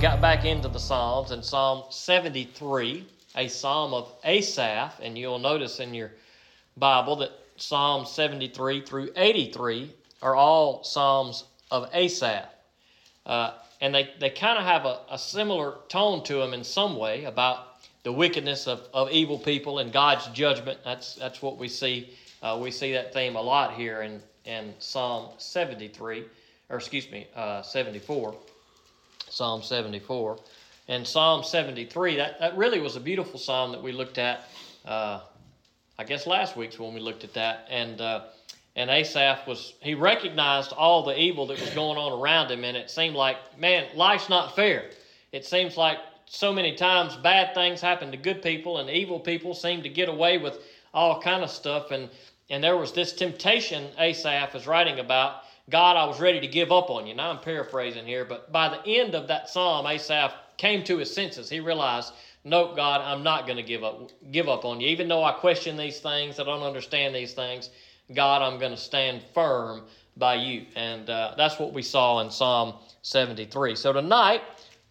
got back into the Psalms in Psalm 73, a psalm of Asaph, and you'll notice in your Bible that Psalm 73 through 83 are all psalms of Asaph. Uh, and they, they kind of have a, a similar tone to them in some way about the wickedness of, of evil people and God's judgment. That's, that's what we see. Uh, we see that theme a lot here in, in Psalm 73, or excuse me, uh, 74. Psalm 74. And Psalm 73, that, that really was a beautiful psalm that we looked at, uh, I guess last week's when we looked at that. And, uh, and Asaph was, he recognized all the evil that was going on around him, and it seemed like, man, life's not fair. It seems like so many times bad things happen to good people, and evil people seem to get away with all kind of stuff. And, and there was this temptation Asaph is writing about God, I was ready to give up on you. Now I'm paraphrasing here, but by the end of that psalm, Asaph came to his senses. He realized, nope, God, I'm not going to give up give up on you. Even though I question these things, I don't understand these things, God, I'm going to stand firm by you. And uh, that's what we saw in Psalm 73. So tonight,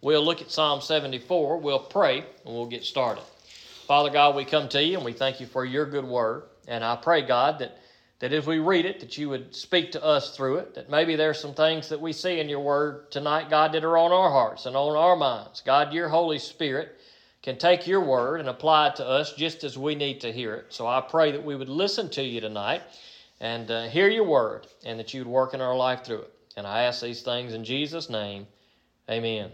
we'll look at Psalm 74. We'll pray, and we'll get started. Father God, we come to you, and we thank you for your good word. And I pray, God, that that as we read it, that you would speak to us through it, that maybe there's some things that we see in your word tonight, God, that are on our hearts and on our minds. God, your Holy Spirit can take your word and apply it to us just as we need to hear it. So I pray that we would listen to you tonight and uh, hear your word and that you'd work in our life through it. And I ask these things in Jesus' name. Amen.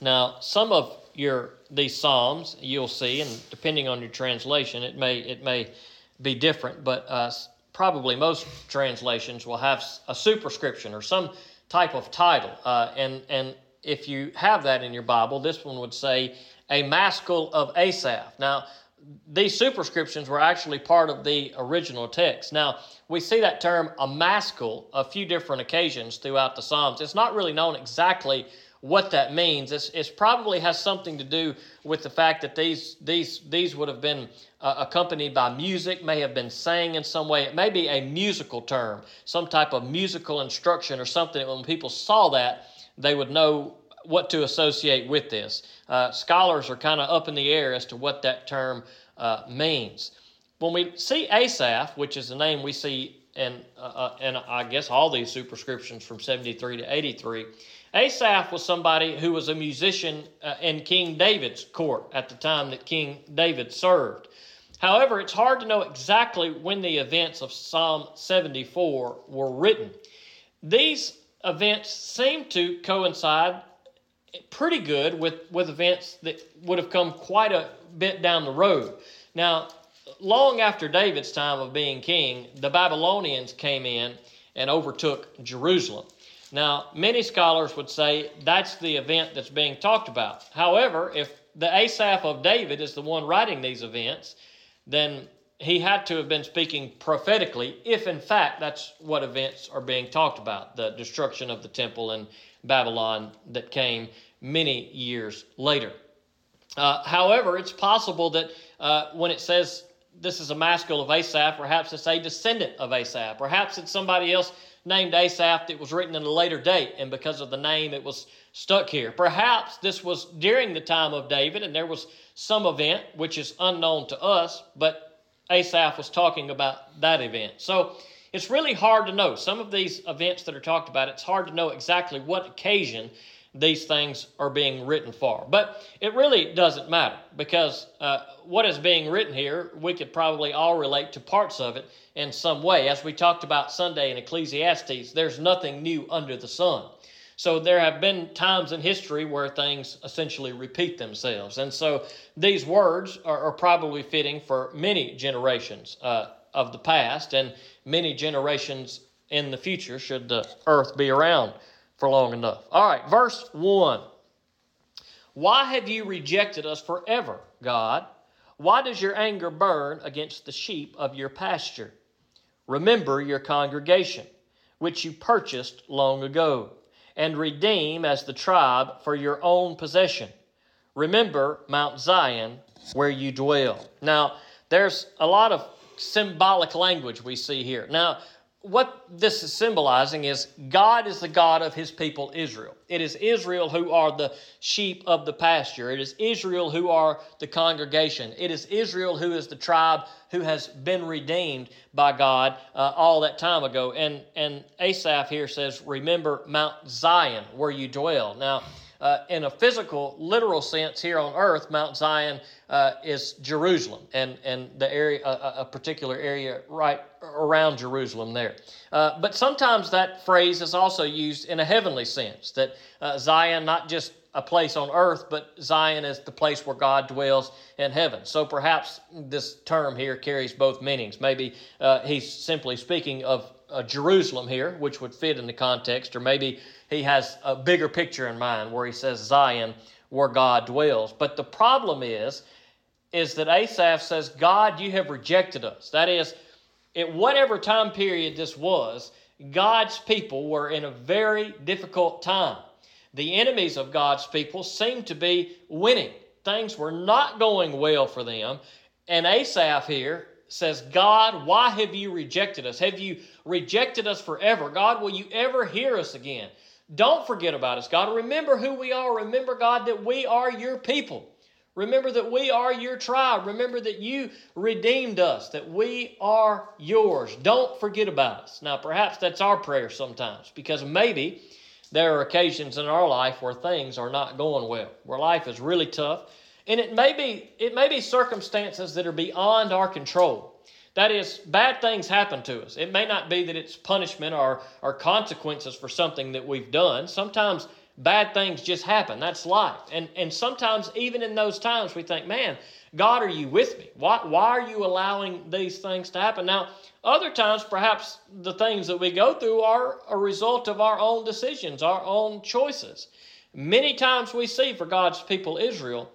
Now, some of your these psalms you'll see, and depending on your translation, it may it may be different, but uh, probably most translations will have a superscription or some type of title. Uh, and, and if you have that in your Bible, this one would say, A Maskil of Asaph. Now, these superscriptions were actually part of the original text. Now, we see that term a maskil a few different occasions throughout the Psalms. It's not really known exactly what that means. It's, it's, probably has something to do with the fact that these these these would have been uh, accompanied by music, may have been sang in some way. It may be a musical term, some type of musical instruction or something. When people saw that, they would know what to associate with this. Uh, scholars are kind of up in the air as to what that term uh, means. When we see Asaph, which is the name we see in, uh, uh, in I guess all these superscriptions from 73 to 83, Asaph was somebody who was a musician uh, in King David's court at the time that King David served. However, it's hard to know exactly when the events of Psalm 74 were written. These events seem to coincide pretty good with, with events that would have come quite a bit down the road. Now, long after David's time of being king, the Babylonians came in and overtook Jerusalem. Now, many scholars would say that's the event that's being talked about. However, if the Asaph of David is the one writing these events, then he had to have been speaking prophetically, if in fact that's what events are being talked about the destruction of the temple in Babylon that came many years later. Uh, however, it's possible that uh, when it says this is a maskil of Asaph, perhaps it's a descendant of Asaph, perhaps it's somebody else named Asaph that was written in a later date, and because of the name, it was stuck here. Perhaps this was during the time of David, and there was some event which is unknown to us, but Asaph was talking about that event. So it's really hard to know. Some of these events that are talked about, it's hard to know exactly what occasion these things are being written for. But it really doesn't matter because uh, what is being written here, we could probably all relate to parts of it in some way. As we talked about Sunday in Ecclesiastes, there's nothing new under the sun. So there have been times in history where things essentially repeat themselves. And so these words are, are probably fitting for many generations uh, of the past and many generations in the future should the earth be around for long enough. All right, verse 1. Why have you rejected us forever, God? Why does your anger burn against the sheep of your pasture? Remember your congregation, which you purchased long ago, and redeem as the tribe for your own possession. Remember Mount Zion, where you dwell. Now, there's a lot of symbolic language we see here. Now, what this is symbolizing is God is the God of his people Israel. It is Israel who are the sheep of the pasture. It is Israel who are the congregation. It is Israel who is the tribe who has been redeemed by God uh, all that time ago. And, and Asaph here says, Remember Mount Zion where you dwell. Now, uh, in a physical, literal sense, here on earth, Mount Zion uh, is Jerusalem and, and the area, a, a, particular area right around Jerusalem there. Uh, but sometimes that phrase is also used in a heavenly sense that uh, Zion, not just a place on earth, but Zion is the place where God dwells in heaven. So perhaps this term here carries both meanings. Maybe uh, he's simply speaking of uh, Jerusalem here, which would fit in the context, or maybe he has a bigger picture in mind where he says Zion, where God dwells. But the problem is, is that Asaph says, God, you have rejected us. That is, at whatever time period this was, God's people were in a very difficult time. The enemies of God's people seemed to be winning. Things were not going well for them. And Asaph here says, God, why have you rejected us? Have you rejected us forever? God, will you ever hear us again? Don't forget about us, God. Remember who we are. Remember, God, that we are your people. Remember that we are your tribe. Remember that you redeemed us, that we are yours. Don't forget about us. Now, perhaps that's our prayer sometimes because maybe there are occasions in our life where things are not going well, where life is really tough. And it may be, it may be circumstances that are beyond our control. That is, bad things happen to us. It may not be that it's punishment or, or consequences for something that we've done. Sometimes bad things just happen. That's life. And, and sometimes, even in those times, we think, man, God, are you with me? Why, why are you allowing these things to happen? Now, other times, perhaps the things that we go through are a result of our own decisions, our own choices. Many times we see for God's people, Israel,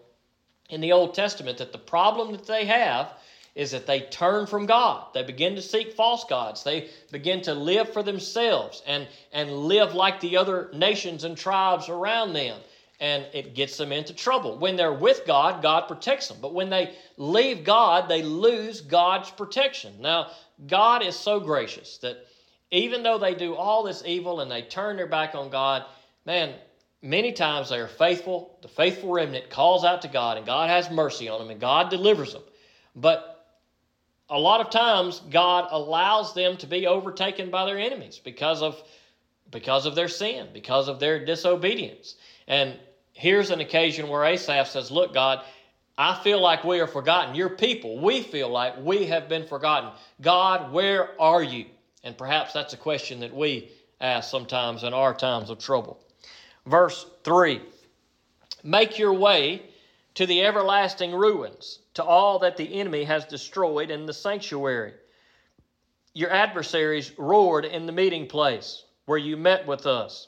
in the Old Testament, that the problem that they have is that they turn from God. They begin to seek false gods. They begin to live for themselves and, and live like the other nations and tribes around them. And it gets them into trouble. When they're with God, God protects them. But when they leave God, they lose God's protection. Now, God is so gracious that even though they do all this evil and they turn their back on God, man, many times they are faithful. The faithful remnant calls out to God, and God has mercy on them, and God delivers them. But a lot of times God allows them to be overtaken by their enemies because of because of their sin, because of their disobedience. And here's an occasion where Asaph says, Look, God, I feel like we are forgotten. Your people, we feel like we have been forgotten. God, where are you? And perhaps that's a question that we ask sometimes in our times of trouble. Verse 3 Make your way to the everlasting ruins, to all that the enemy has destroyed in the sanctuary. Your adversaries roared in the meeting place where you met with us.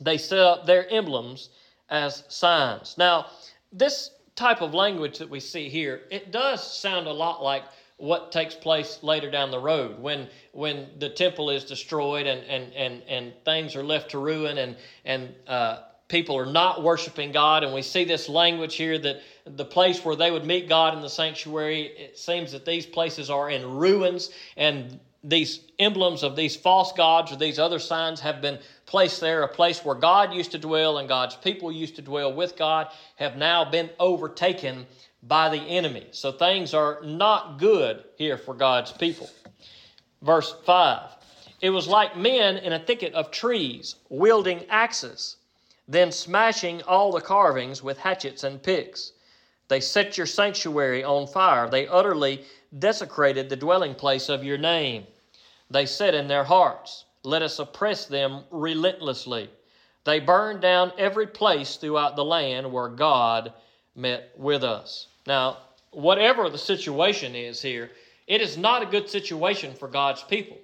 They set up their emblems as signs. Now, this type of language that we see here, it does sound a lot like what takes place later down the road when when the temple is destroyed and and and, and things are left to ruin and and uh, people are not worshiping God. And we see this language here that the place where they would meet God in the sanctuary, it seems that these places are in ruins and these emblems of these false gods or these other signs have been placed there. A place where God used to dwell and God's people used to dwell with God have now been overtaken by the enemy. So things are not good here for God's people. Verse 5 It was like men in a thicket of trees wielding axes then smashing all the carvings with hatchets and picks. They set your sanctuary on fire. They utterly desecrated the dwelling place of your name. They said in their hearts, Let us oppress them relentlessly. They burned down every place throughout the land where God met with us. Now, whatever the situation is here, it is not a good situation for God's people.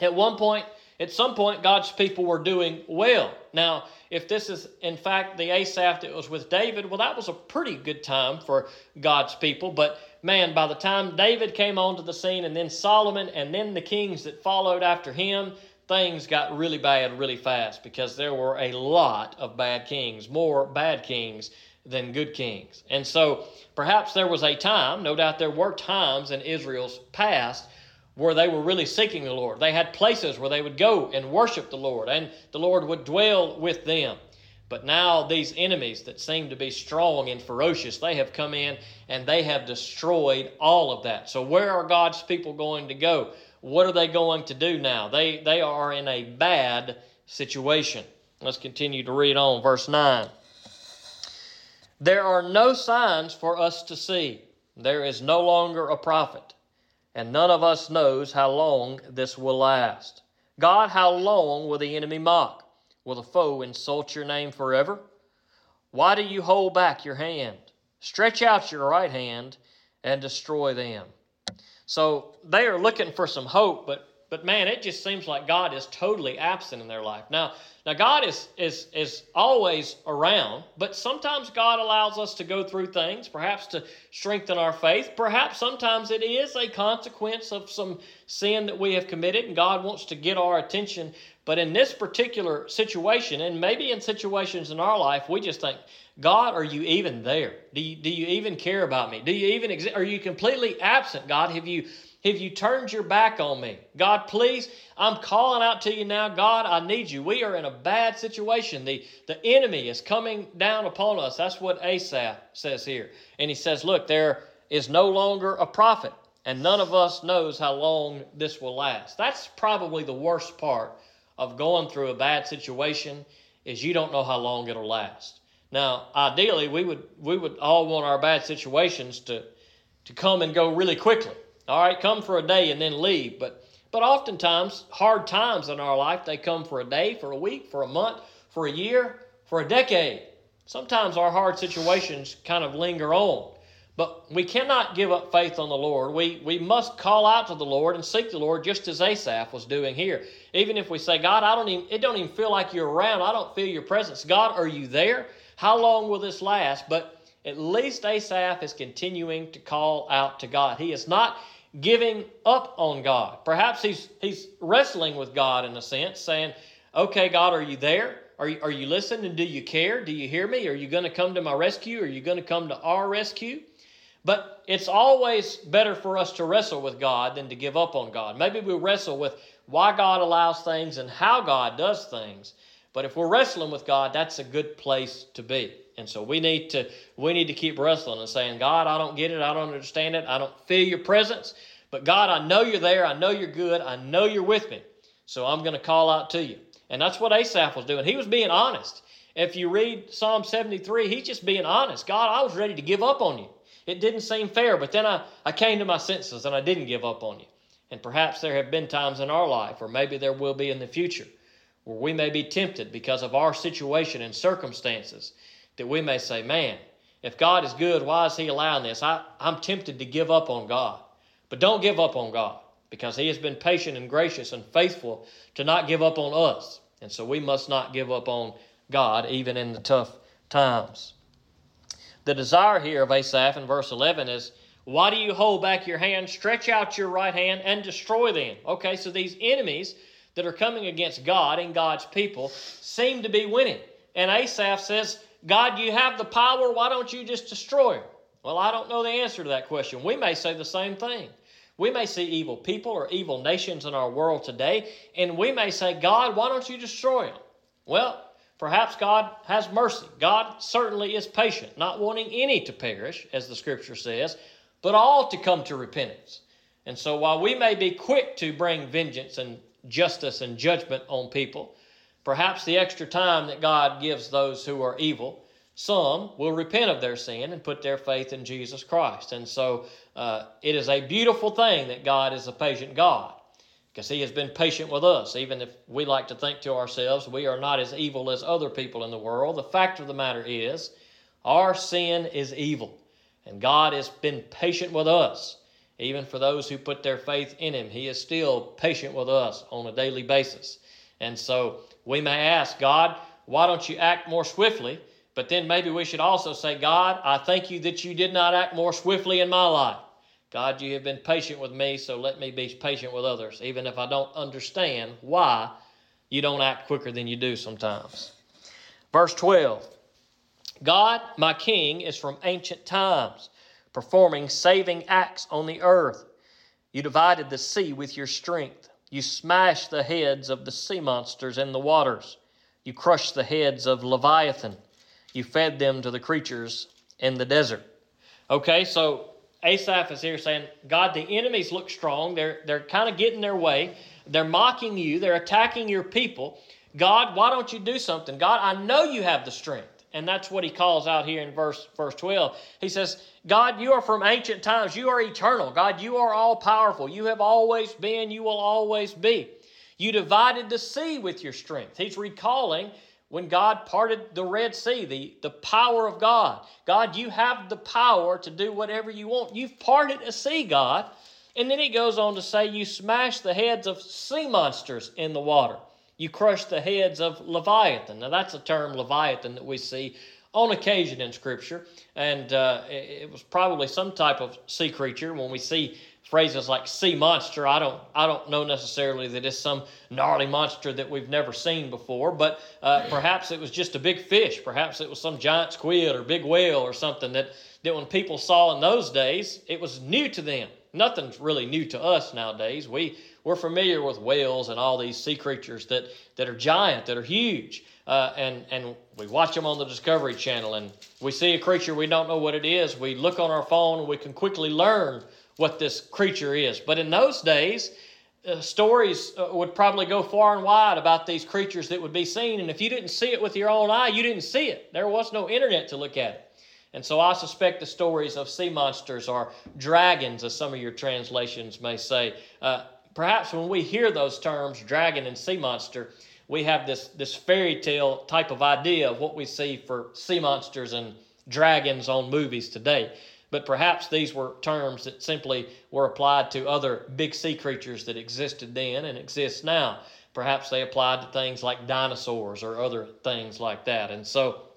At one point, at some point, God's people were doing well. Now, if this is in fact the Asaph that was with David, well, that was a pretty good time for God's people. But man, by the time David came onto the scene, and then Solomon, and then the kings that followed after him, things got really bad really fast because there were a lot of bad kings, more bad kings than good kings. And so perhaps there was a time, no doubt there were times in Israel's past where they were really seeking the Lord. They had places where they would go and worship the Lord, and the Lord would dwell with them. But now these enemies that seem to be strong and ferocious, they have come in and they have destroyed all of that. So where are God's people going to go? What are they going to do now? They they are in a bad situation. Let's continue to read on verse 9. There are no signs for us to see. There is no longer a prophet, and none of us knows how long this will last. God, how long will the enemy mock? Will the foe insult your name forever? Why do you hold back your hand? Stretch out your right hand and destroy them. So they are looking for some hope, but but man, it just seems like God is totally absent in their life. Now, now God is is is always around, but sometimes God allows us to go through things, perhaps to strengthen our faith. Perhaps sometimes it is a consequence of some sin that we have committed, and God wants to get our attention. But in this particular situation, and maybe in situations in our life, we just think, God, are you even there? Do you, do you even care about me? Do you even exist? Are you completely absent, God? Have you have you turned your back on me? God, please, I'm calling out to you now. God, I need you. We are in a bad situation. The, the enemy is coming down upon us. That's what Asaph says here. And he says, Look, there is no longer a prophet, and none of us knows how long this will last. That's probably the worst part of going through a bad situation is you don't know how long it'll last. Now, ideally, we would we would all want our bad situations to to come and go really quickly. All right, come for a day and then leave. But but oftentimes, hard times in our life, they come for a day, for a week, for a month, for a year, for a decade. Sometimes our hard situations kind of linger on. But we cannot give up faith on the Lord. We, we must call out to the Lord and seek the Lord just as Asaph was doing here. Even if we say, God, I don't even, it don't even feel like you're around. I don't feel your presence. God, are you there? How long will this last? But at least Asaph is continuing to call out to God. He is not giving up on God. Perhaps he's, he's wrestling with God in a sense, saying, Okay, God, are you there? Are you, are you listening? Do you care? Do you hear me? Are you going to come to my rescue? Are you going to come to our rescue? But it's always better for us to wrestle with God than to give up on God. Maybe we wrestle with why God allows things and how God does things. But if we're wrestling with God, that's a good place to be. And so we need to we need to keep wrestling and saying, God, I don't get it, I don't understand it, I don't feel your presence, but God, I know you're there, I know you're good, I know you're with me. So I'm going to call out to you. And that's what Asaph was doing. He was being honest. If you read Psalm 73, he's just being honest. God, I was ready to give up on you. It didn't seem fair, but then I, I came to my senses and I didn't give up on you. And perhaps there have been times in our life, or maybe there will be in the future, where we may be tempted because of our situation and circumstances that we may say, man, if God is good, why is He allowing this? I, I'm tempted to give up on God. But don't give up on God because He has been patient and gracious and faithful to not give up on us. And so we must not give up on God even in the tough times. The desire here of Asaph in verse 11 is, Why do you hold back your hand? Stretch out your right hand and destroy them. Okay, so these enemies that are coming against God and God's people seem to be winning. And Asaph says, God, you have the power. Why don't you just destroy them? Well, I don't know the answer to that question. We may say the same thing. We may see evil people or evil nations in our world today, and we may say, God, why don't you destroy them? Well, perhaps God has mercy. God certainly is patient, not wanting any to perish, as the scripture says, but all to come to repentance. And so while we may be quick to bring vengeance and justice and judgment on people, Perhaps the extra time that God gives those who are evil, some will repent of their sin and put their faith in Jesus Christ. And so uh, it is a beautiful thing that God is a patient God because He has been patient with us. Even if we like to think to ourselves we are not as evil as other people in the world, the fact of the matter is our sin is evil. And God has been patient with us. Even for those who put their faith in Him, He is still patient with us on a daily basis. And so we may ask, God, why don't you act more swiftly? But then maybe we should also say, God, I thank you that you did not act more swiftly in my life. God, you have been patient with me, so let me be patient with others, even if I don't understand why you don't act quicker than you do sometimes. Verse 12 God, my King, is from ancient times, performing saving acts on the earth. You divided the sea with your strength. You smashed the heads of the sea monsters in the waters. You crushed the heads of Leviathan. You fed them to the creatures in the desert. Okay, so Asaph is here saying, God, the enemies look strong. They're, they're kind of getting their way. They're mocking you. They're attacking your people. God, why don't you do something? God, I know you have the strength. And that's what he calls out here in verse, verse 12. He says, God, you are from ancient times. You are eternal. God, you are all powerful. You have always been. You will always be. You divided the sea with your strength. He's recalling when God parted the Red Sea, the, the power of God. God, you have the power to do whatever you want. You've parted a sea, God. And then he goes on to say, You smashed the heads of sea monsters in the water. You crush the heads of Leviathan. Now, that's a term, Leviathan, that we see on occasion in Scripture. And uh, it was probably some type of sea creature. When we see phrases like sea monster, I don't, I don't know necessarily that it's some gnarly monster that we've never seen before, but uh, perhaps it was just a big fish. Perhaps it was some giant squid or big whale or something that, that when people saw in those days, it was new to them. Nothing's really new to us nowadays. We, we're familiar with whales and all these sea creatures that, that are giant, that are huge. Uh, and, and we watch them on the Discovery Channel and we see a creature, we don't know what it is. We look on our phone and we can quickly learn what this creature is. But in those days, uh, stories uh, would probably go far and wide about these creatures that would be seen. And if you didn't see it with your own eye, you didn't see it. There was no internet to look at it. And so I suspect the stories of sea monsters or dragons, as some of your translations may say, uh, perhaps when we hear those terms, dragon and sea monster, we have this, this fairy tale type of idea of what we see for sea monsters and dragons on movies today. But perhaps these were terms that simply were applied to other big sea creatures that existed then and exist now. Perhaps they applied to things like dinosaurs or other things like that. And so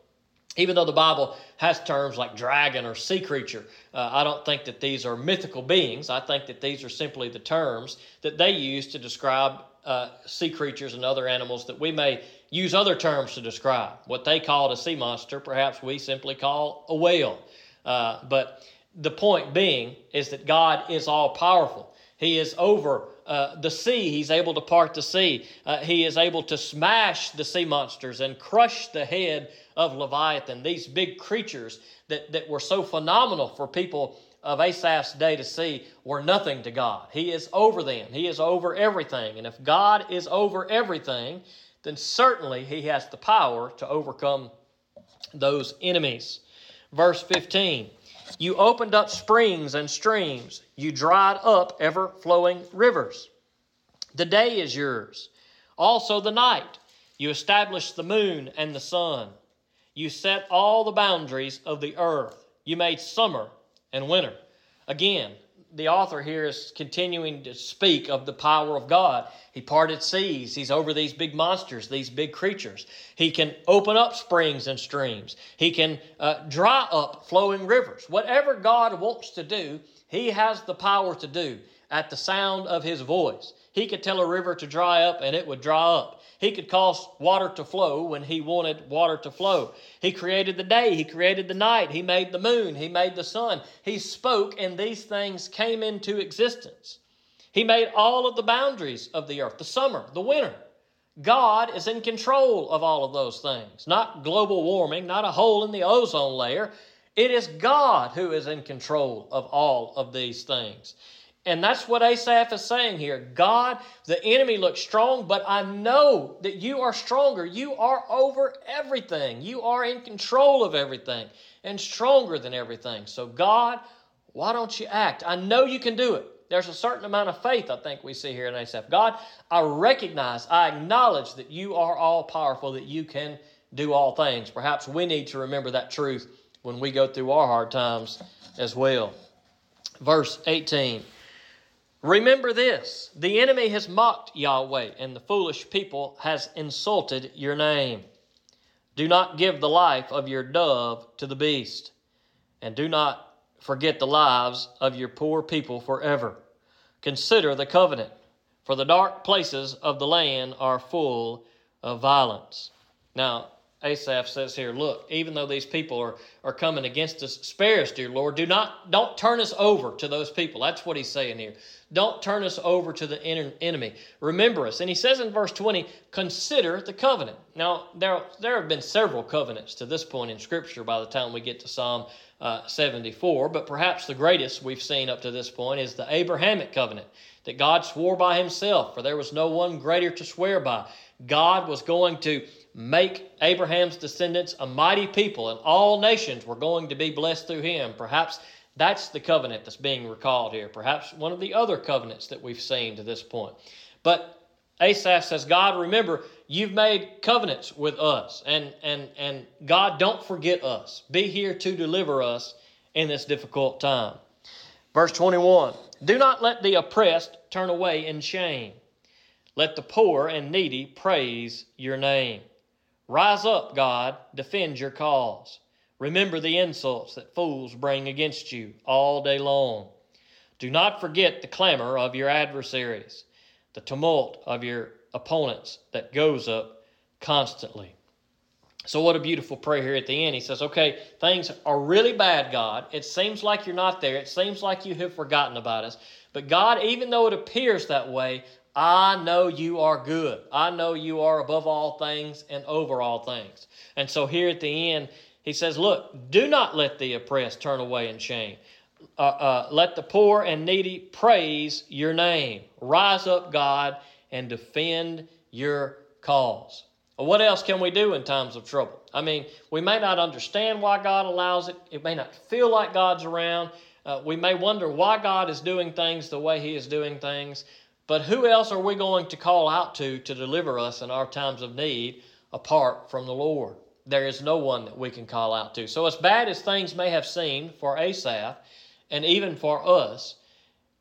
even though the Bible has terms like dragon or sea creature, uh, I don't think that these are mythical beings. I think that these are simply the terms that they use to describe uh, sea creatures and other animals that we may use other terms to describe. What they called a sea monster, perhaps we simply call a whale. Uh, but the point being is that God is all powerful. He is over uh, the sea. He's able to part the sea. Uh, he is able to smash the sea monsters and crush the head of Leviathan, these big creatures that, that were so phenomenal for people of Asaph's day to see were nothing to God. He is over them, He is over everything. And if God is over everything, then certainly He has the power to overcome those enemies. Verse 15 You opened up springs and streams, you dried up ever flowing rivers. The day is yours, also the night. You established the moon and the sun. You set all the boundaries of the earth. You made summer and winter. Again, the author here is continuing to speak of the power of God. He parted seas. He's over these big monsters, these big creatures. He can open up springs and streams. He can uh, dry up flowing rivers. Whatever God wants to do, He has the power to do at the sound of His voice. He could tell a river to dry up and it would dry up. He could cause water to flow when he wanted water to flow. He created the day, he created the night, he made the moon, he made the sun. He spoke and these things came into existence. He made all of the boundaries of the earth, the summer, the winter. God is in control of all of those things, not global warming, not a hole in the ozone layer. It is God who is in control of all of these things. And that's what Asaph is saying here. God, the enemy looks strong, but I know that you are stronger. You are over everything. You are in control of everything and stronger than everything. So, God, why don't you act? I know you can do it. There's a certain amount of faith I think we see here in Asaph. God, I recognize, I acknowledge that you are all powerful, that you can do all things. Perhaps we need to remember that truth when we go through our hard times as well. Verse 18. Remember this the enemy has mocked Yahweh, and the foolish people has insulted your name. Do not give the life of your dove to the beast, and do not forget the lives of your poor people forever. Consider the covenant, for the dark places of the land are full of violence. Now, Asaph says here, Look, even though these people are, are coming against us, spare us, dear Lord. Do not don't turn us over to those people. That's what he's saying here. Don't turn us over to the enemy. Remember us. And he says in verse 20, consider the covenant. Now, there, there have been several covenants to this point in Scripture by the time we get to Psalm uh, 74, but perhaps the greatest we've seen up to this point is the Abrahamic covenant that God swore by himself, for there was no one greater to swear by. God was going to make Abraham's descendants a mighty people, and all nations were going to be blessed through him. Perhaps that's the covenant that's being recalled here. Perhaps one of the other covenants that we've seen to this point. But Asaph says, God, remember, you've made covenants with us, and, and, and God, don't forget us. Be here to deliver us in this difficult time. Verse 21 Do not let the oppressed turn away in shame. Let the poor and needy praise your name. Rise up, God, defend your cause. Remember the insults that fools bring against you all day long. Do not forget the clamor of your adversaries, the tumult of your opponents that goes up constantly. So, what a beautiful prayer here at the end. He says, Okay, things are really bad, God. It seems like you're not there. It seems like you have forgotten about us. But, God, even though it appears that way, I know you are good. I know you are above all things and over all things. And so here at the end, he says, Look, do not let the oppressed turn away in shame. Uh, uh, let the poor and needy praise your name. Rise up, God, and defend your cause. What else can we do in times of trouble? I mean, we may not understand why God allows it. It may not feel like God's around. Uh, we may wonder why God is doing things the way He is doing things. But who else are we going to call out to to deliver us in our times of need apart from the Lord? There is no one that we can call out to. So, as bad as things may have seemed for Asaph and even for us,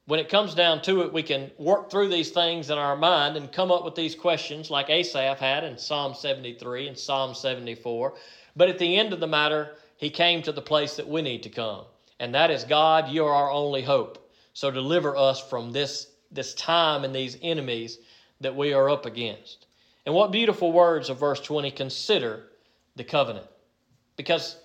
when it comes down to it, we can work through these things in our mind and come up with these questions like Asaph had in Psalm 73 and Psalm 74. But at the end of the matter, he came to the place that we need to come. And that is God, you are our only hope. So deliver us from this this time and these enemies that we are up against. And what beautiful words of verse 20 consider the covenant. Because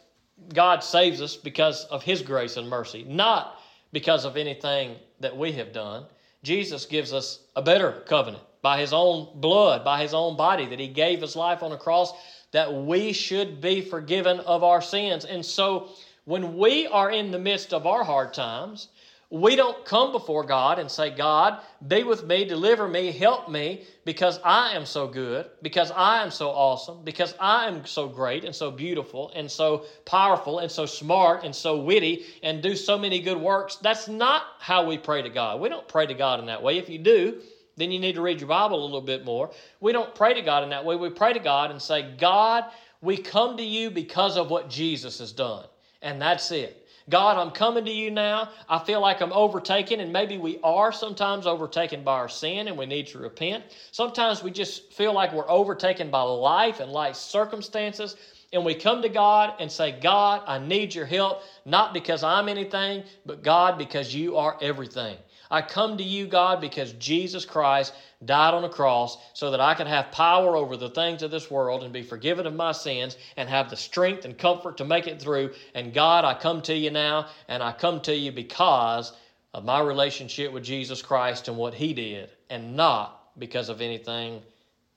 God saves us because of His grace and mercy, not because of anything that we have done. Jesus gives us a better covenant by His own blood, by His own body, that He gave His life on a cross, that we should be forgiven of our sins. And so, when we are in the midst of our hard times, we don't come before God and say, God, be with me, deliver me, help me, because I am so good, because I am so awesome, because I am so great and so beautiful and so powerful and so smart and so witty and do so many good works. That's not how we pray to God. We don't pray to God in that way. If you do, then you need to read your Bible a little bit more. We don't pray to God in that way. We pray to God and say, God, we come to you because of what Jesus has done. And that's it. God, I'm coming to you now. I feel like I'm overtaken, and maybe we are sometimes overtaken by our sin and we need to repent. Sometimes we just feel like we're overtaken by life and life circumstances. And we come to God and say, God, I need your help, not because I'm anything, but God, because you are everything. I come to you, God, because Jesus Christ died on the cross so that I could have power over the things of this world and be forgiven of my sins and have the strength and comfort to make it through. And God, I come to you now, and I come to you because of my relationship with Jesus Christ and what He did, and not because of anything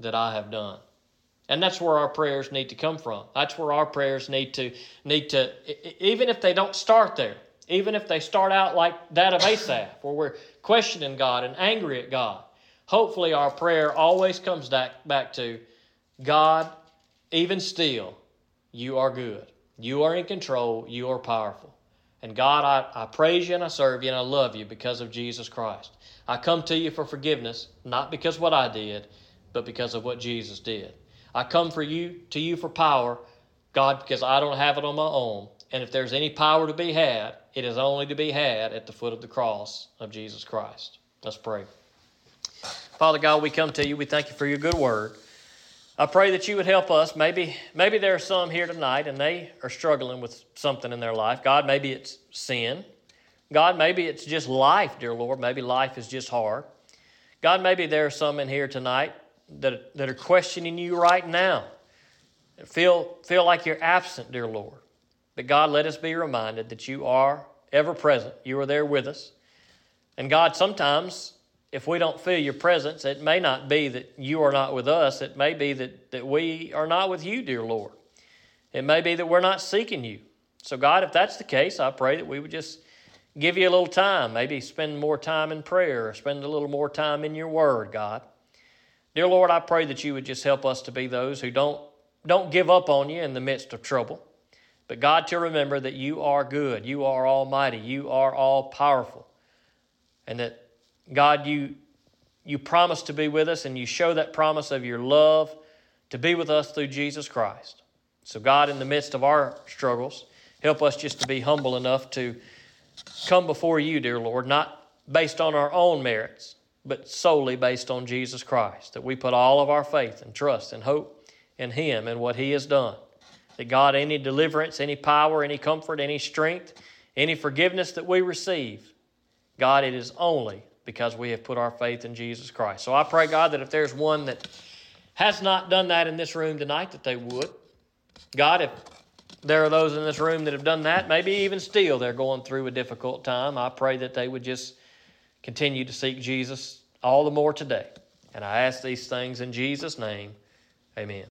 that I have done. And that's where our prayers need to come from. That's where our prayers need to need to even if they don't start there, even if they start out like that of Asaph, where we're questioning God and angry at God. Hopefully, our prayer always comes back, back to God, even still, you are good. You are in control. You are powerful. And God, I, I praise you and I serve you and I love you because of Jesus Christ. I come to you for forgiveness, not because what I did, but because of what Jesus did. I come for you to you for power, God, because I don't have it on my own. And if there's any power to be had, it is only to be had at the foot of the cross of Jesus Christ. Let's pray. Father God, we come to you. We thank you for your good word. I pray that you would help us. Maybe, maybe there are some here tonight and they are struggling with something in their life. God, maybe it's sin. God, maybe it's just life, dear Lord. Maybe life is just hard. God, maybe there are some in here tonight that, that are questioning you right now feel, feel like you're absent, dear Lord. But God, let us be reminded that you are ever present. You are there with us. And God, sometimes if we don't feel your presence, it may not be that you are not with us. It may be that, that we are not with you, dear Lord. It may be that we're not seeking you. So, God, if that's the case, I pray that we would just give you a little time, maybe spend more time in prayer or spend a little more time in your word, God. Dear Lord, I pray that you would just help us to be those who don't, don't give up on you in the midst of trouble. But God, to remember that you are good, you are almighty, you are all powerful. And that, God, you, you promise to be with us and you show that promise of your love to be with us through Jesus Christ. So, God, in the midst of our struggles, help us just to be humble enough to come before you, dear Lord, not based on our own merits, but solely based on Jesus Christ. That we put all of our faith and trust and hope in Him and what He has done. That God, any deliverance, any power, any comfort, any strength, any forgiveness that we receive, God, it is only because we have put our faith in Jesus Christ. So I pray, God, that if there's one that has not done that in this room tonight, that they would. God, if there are those in this room that have done that, maybe even still they're going through a difficult time, I pray that they would just continue to seek Jesus all the more today. And I ask these things in Jesus' name. Amen.